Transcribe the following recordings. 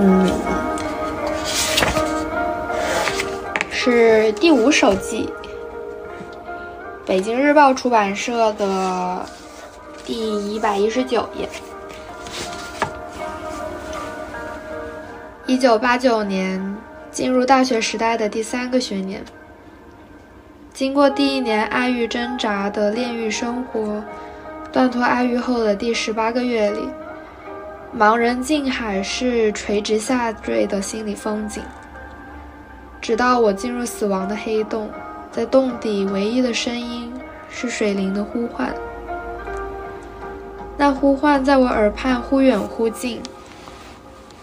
嗯，是第五手记，北京日报出版社的第一百一十九页。一九八九年进入大学时代的第三个学年，经过第一年爱欲挣扎的炼狱生活，断脱爱欲后的第十八个月里。盲人近海是垂直下坠的心理风景，直到我进入死亡的黑洞，在洞底唯一的声音是水灵的呼唤。那呼唤在我耳畔忽远忽近，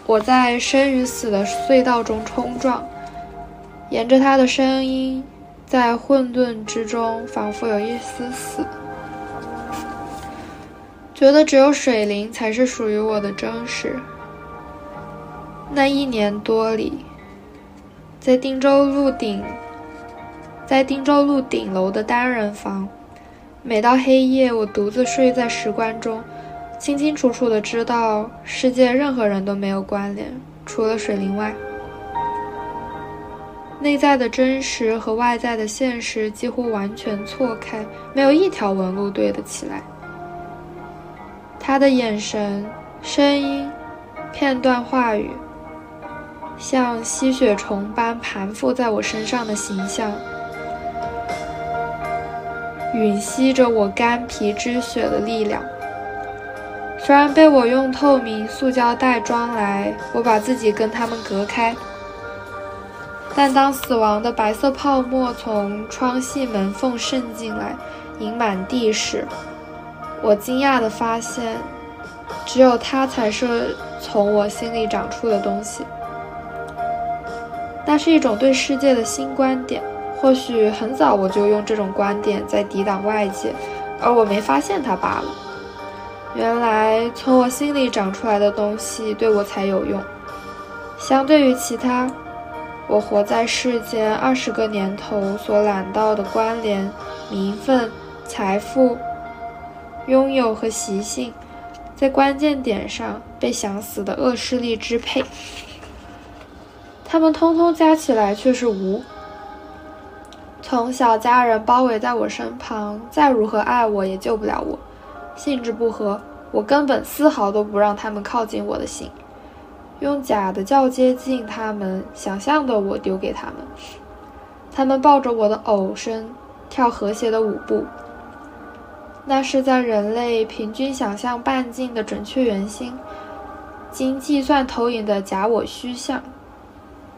我在生与死的隧道中冲撞，沿着它的声音，在混沌之中，仿佛有一丝死。觉得只有水灵才是属于我的真实。那一年多里，在汀州路顶，在汀州路顶楼的单人房，每到黑夜，我独自睡在石棺中，清清楚楚的知道世界任何人都没有关联，除了水灵外，内在的真实和外在的现实几乎完全错开，没有一条纹路对得起来。他的眼神、声音、片段话语，像吸血虫般盘附在我身上的形象，吮吸着我肝皮之血的力量。虽然被我用透明塑胶袋装来，我把自己跟他们隔开，但当死亡的白色泡沫从窗隙门缝渗进来，盈满地时，我惊讶地发现，只有它才是从我心里长出的东西。那是一种对世界的新观点。或许很早我就用这种观点在抵挡外界，而我没发现它罢了。原来从我心里长出来的东西对我才有用。相对于其他，我活在世间二十个年头所揽到的关联、名分、财富。拥有和习性，在关键点上被想死的恶势力支配，他们通通加起来却是无。从小家人包围在我身旁，再如何爱我也救不了我。性质不合，我根本丝毫都不让他们靠近我的心，用假的较接近他们，想象的我丢给他们。他们抱着我的偶身，跳和谐的舞步。那是在人类平均想象半径的准确圆心，经计算投影的假我虚像。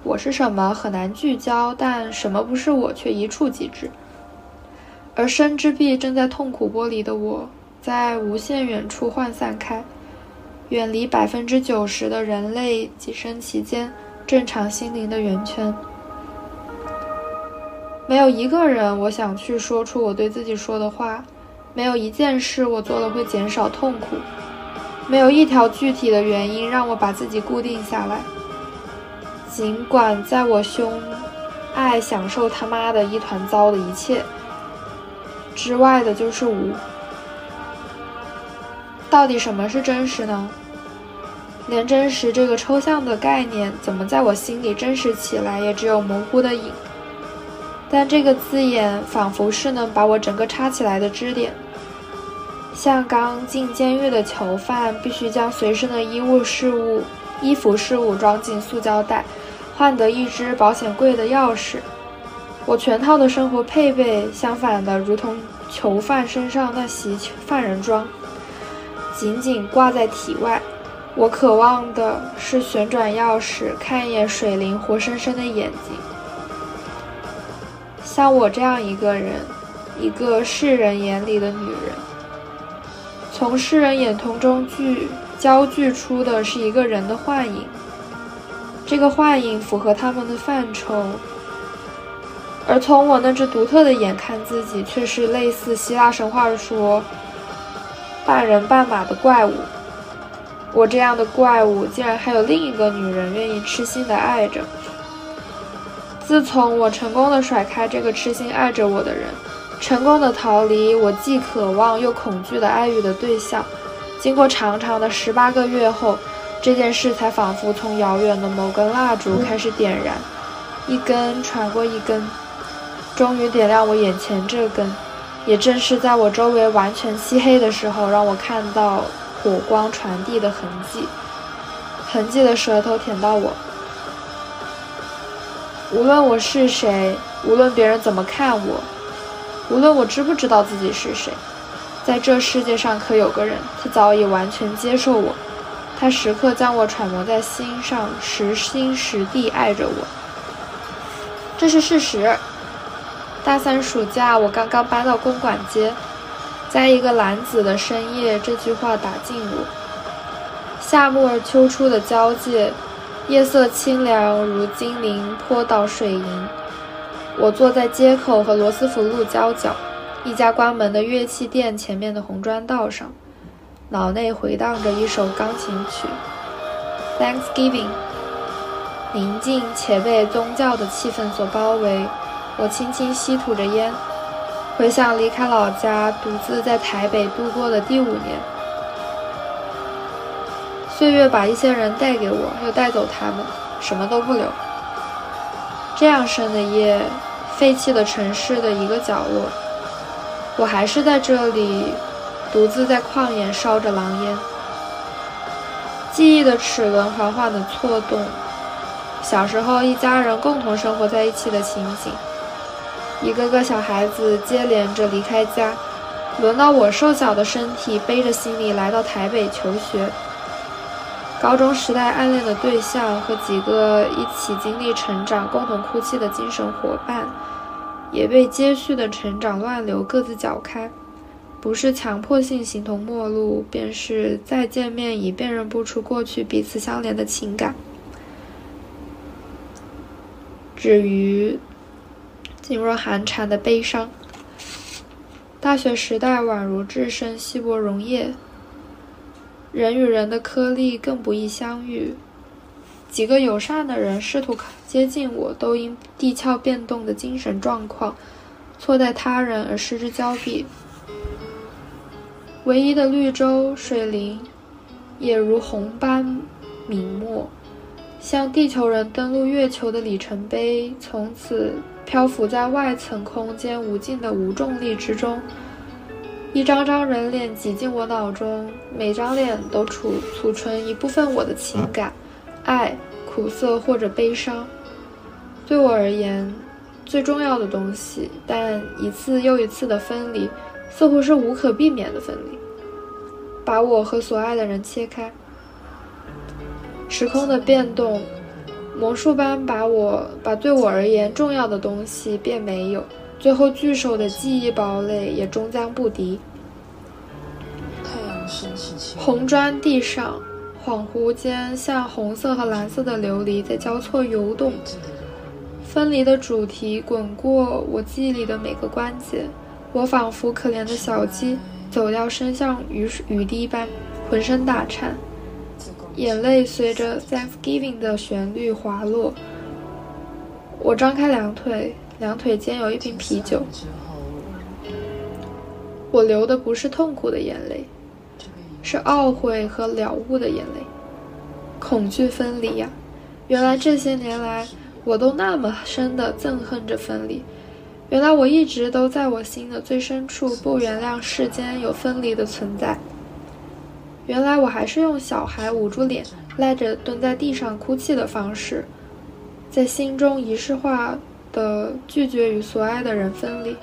我是什么很难聚焦，但什么不是我却一触即知。而生之壁正在痛苦剥离的我，在无限远处涣散开，远离百分之九十的人类几生其间正常心灵的圆圈。没有一个人，我想去说出我对自己说的话。没有一件事我做了会减少痛苦，没有一条具体的原因让我把自己固定下来。尽管在我胸，爱享受他妈的一团糟的一切之外的就是无。到底什么是真实呢？连真实这个抽象的概念，怎么在我心里真实起来，也只有模糊的影。但这个字眼仿佛是能把我整个插起来的支点，像刚进监狱的囚犯必须将随身的衣物事物、衣服事物装进塑胶袋，换得一只保险柜的钥匙。我全套的生活配备，相反的，如同囚犯身上那袭犯人装，紧紧挂在体外。我渴望的是旋转钥匙，看一眼水灵活生生的眼睛。像我这样一个人，一个世人眼里的女人，从世人眼瞳中聚焦聚出的是一个人的幻影。这个幻影符合他们的范畴，而从我那只独特的眼看自己，却是类似希腊神话说半人半马的怪物。我这样的怪物，竟然还有另一个女人愿意痴心的爱着。自从我成功的甩开这个痴心爱着我的人，成功的逃离我既渴望又恐惧的爱欲的对象，经过长长的十八个月后，这件事才仿佛从遥远的某根蜡烛开始点燃，一根传过一根，终于点亮我眼前这根。也正是在我周围完全漆黑的时候，让我看到火光传递的痕迹，痕迹的舌头舔到我。无论我是谁，无论别人怎么看我，无论我知不知道自己是谁，在这世界上可有个人，他早已完全接受我，他时刻将我揣摩在心上，实心实地爱着我。这是事实。大三暑假，我刚刚搬到公馆街，在一个蓝紫的深夜，这句话打进我。夏末秋初的交界，夜色清凉如金陵坡道水银。我坐在街口和罗斯福路交角，一家关门的乐器店前面的红砖道上，脑内回荡着一首钢琴曲《Thanksgiving》，宁静且被宗教的气氛所包围。我轻轻吸吐着烟，回想离开老家，独自在台北度过的第五年。岁月把一些人带给我，又带走他们，什么都不留。这样深的夜，废弃的城市的一个角落，我还是在这里，独自在旷野烧着狼烟。记忆的齿轮缓缓地错动，小时候一家人共同生活在一起的情景。一个个小孩子接连着离开家，轮到我瘦小的身体背着行李来到台北求学。高中时代暗恋的对象和几个一起经历成长、共同哭泣的精神伙伴，也被接续的成长乱流各自搅开。不是强迫性形同陌路，便是再见面已辨认不出过去彼此相连的情感。至于……噤若寒蝉的悲伤。大学时代宛如置身稀薄溶液，人与人的颗粒更不易相遇。几个友善的人试图接近我，都因地壳变动的精神状况，错待他人而失之交臂。唯一的绿洲水灵，也如红般泯没，像地球人登陆月球的里程碑，从此。漂浮在外层空间无尽的无重力之中，一张张人脸挤进我脑中，每张脸都储储存一部分我的情感，爱、苦涩或者悲伤。对我而言，最重要的东西，但一次又一次的分离，似乎是无可避免的分离，把我和所爱的人切开。时空的变动。魔术般把我把对我而言重要的东西变没有，最后聚首的记忆堡垒也终将不敌。红砖地上，恍惚间像红色和蓝色的琉璃在交错游动，分离的主题滚过我记忆里的每个关节，我仿佛可怜的小鸡，走掉声像雨雨滴般，浑身打颤。眼泪随着 Thanksgiving 的旋律滑落。我张开两腿，两腿间有一瓶啤酒。我流的不是痛苦的眼泪，是懊悔和了悟的眼泪。恐惧分离呀！原来这些年来，我都那么深的憎恨着分离。原来我一直都在我心的最深处不原谅世间有分离的存在。原来我还是用小孩捂住脸、赖着蹲在地上哭泣的方式，在心中仪式化的拒绝与所爱的人分离。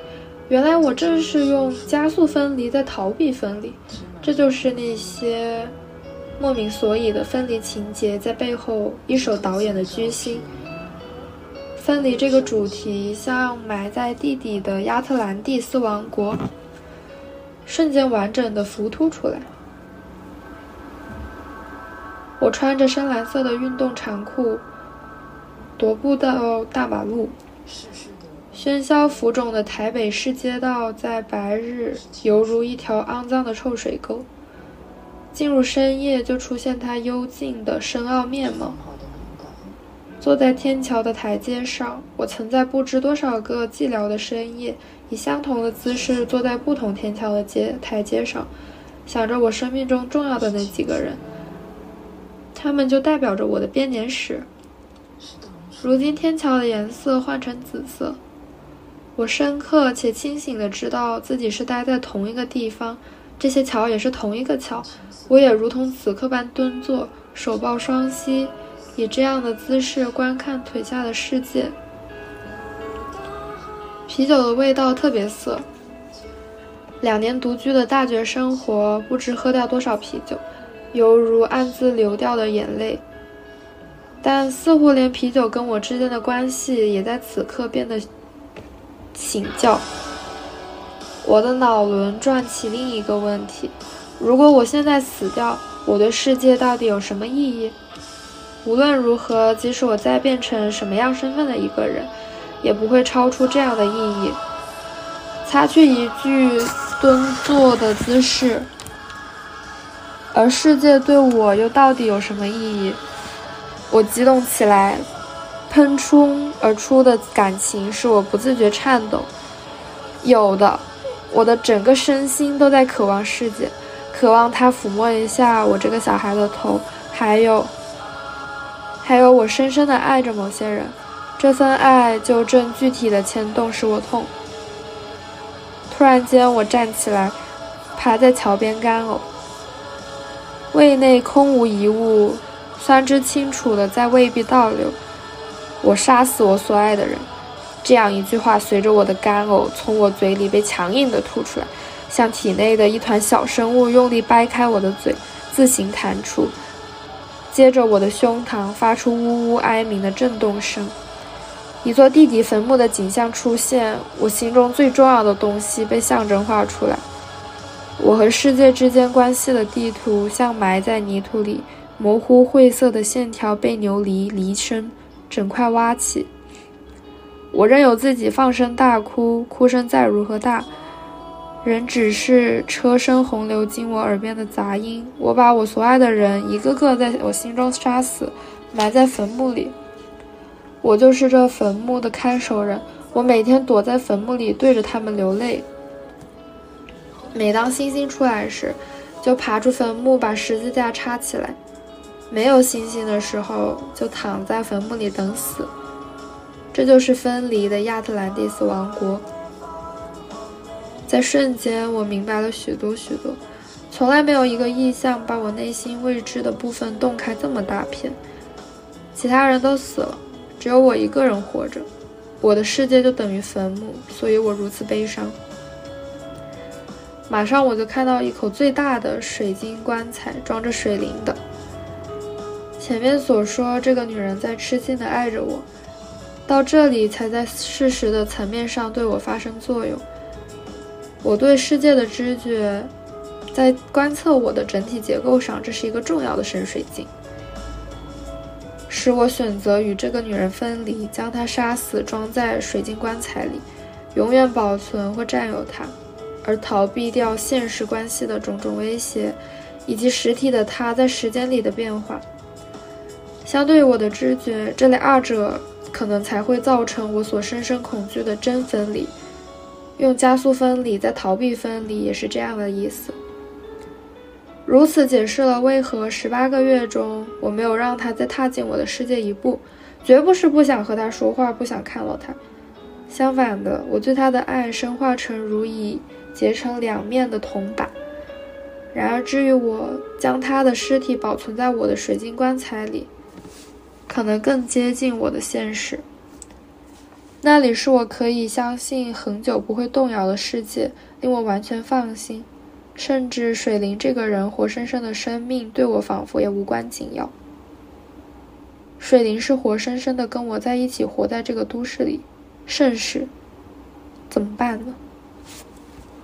原来我正是用加速分离在逃避分离。这就是那些莫名所以的分离情节在背后一手导演的居心。分离这个主题像埋在地底的亚特兰蒂斯王国，瞬间完整的浮凸出来。我穿着深蓝色的运动长裤，踱步到大马路。喧嚣浮肿的台北市街道，在白日犹如一条肮脏的臭水沟。进入深夜，就出现它幽静的深奥面貌。坐在天桥的台阶上，我曾在不知多少个寂寥的深夜，以相同的姿势坐在不同天桥的阶台阶上，想着我生命中重要的那几个人。他们就代表着我的编年史。如今天桥的颜色换成紫色，我深刻且清醒地知道自己是待在同一个地方，这些桥也是同一个桥。我也如同此刻般蹲坐，手抱双膝，以这样的姿势观看腿下的世界。啤酒的味道特别涩。两年独居的大学生活，不知喝掉多少啤酒，犹如暗自流掉的眼泪。但似乎连啤酒跟我之间的关系，也在此刻变得请教。我的脑轮转起另一个问题：如果我现在死掉，我对世界到底有什么意义？无论如何，即使我再变成什么样身份的一个人，也不会超出这样的意义。擦去一句。蹲坐的姿势，而世界对我又到底有什么意义？我激动起来，喷出而出的感情使我不自觉颤抖。有的，我的整个身心都在渴望世界，渴望他抚摸一下我这个小孩的头，还有，还有我深深的爱着某些人，这份爱就正具体的牵动使我痛。突然间，我站起来，趴在桥边干呕，胃内空无一物，酸汁清楚的在胃壁倒流。我杀死我所爱的人，这样一句话随着我的干呕从我嘴里被强硬的吐出来，像体内的一团小生物用力掰开我的嘴，自行弹出。接着，我的胸膛发出呜呜哀鸣的震动声。一座弟弟坟墓的景象出现，我心中最重要的东西被象征化出来。我和世界之间关系的地图，像埋在泥土里模糊晦涩的线条，被牛犁犁深整块挖起。我任由自己放声大哭，哭声再如何大，仍只是车声洪流经我耳边的杂音。我把我所爱的人一个个在我心中杀死，埋在坟墓里。我就是这坟墓的看守人，我每天躲在坟墓里，对着他们流泪。每当星星出来时，就爬出坟墓，把十字架插起来；没有星星的时候，就躺在坟墓里等死。这就是分离的亚特兰蒂斯王国。在瞬间，我明白了许多许多，从来没有一个意象把我内心未知的部分洞开这么大片。其他人都死了。只有我一个人活着，我的世界就等于坟墓，所以我如此悲伤。马上我就看到一口最大的水晶棺材，装着水灵的。前面所说，这个女人在痴心的爱着我，到这里才在事实的层面上对我发生作用。我对世界的知觉，在观测我的整体结构上，这是一个重要的深水镜。使我选择与这个女人分离，将她杀死，装在水晶棺材里，永远保存或占有她，而逃避掉现实关系的种种威胁，以及实体的她在时间里的变化。相对于我的知觉，这类二者可能才会造成我所深深恐惧的真分离。用加速分离在逃避分离，也是这样的意思。如此解释了为何十八个月中我没有让他再踏进我的世界一步，绝不是不想和他说话，不想看到他。相反的，我对他的爱深化成如已结成两面的铜板。然而，至于我将他的尸体保存在我的水晶棺材里，可能更接近我的现实。那里是我可以相信很久不会动摇的世界，令我完全放心。甚至水灵这个人活生生的生命对我仿佛也无关紧要。水灵是活生生的跟我在一起活在这个都市里，盛世，怎么办呢？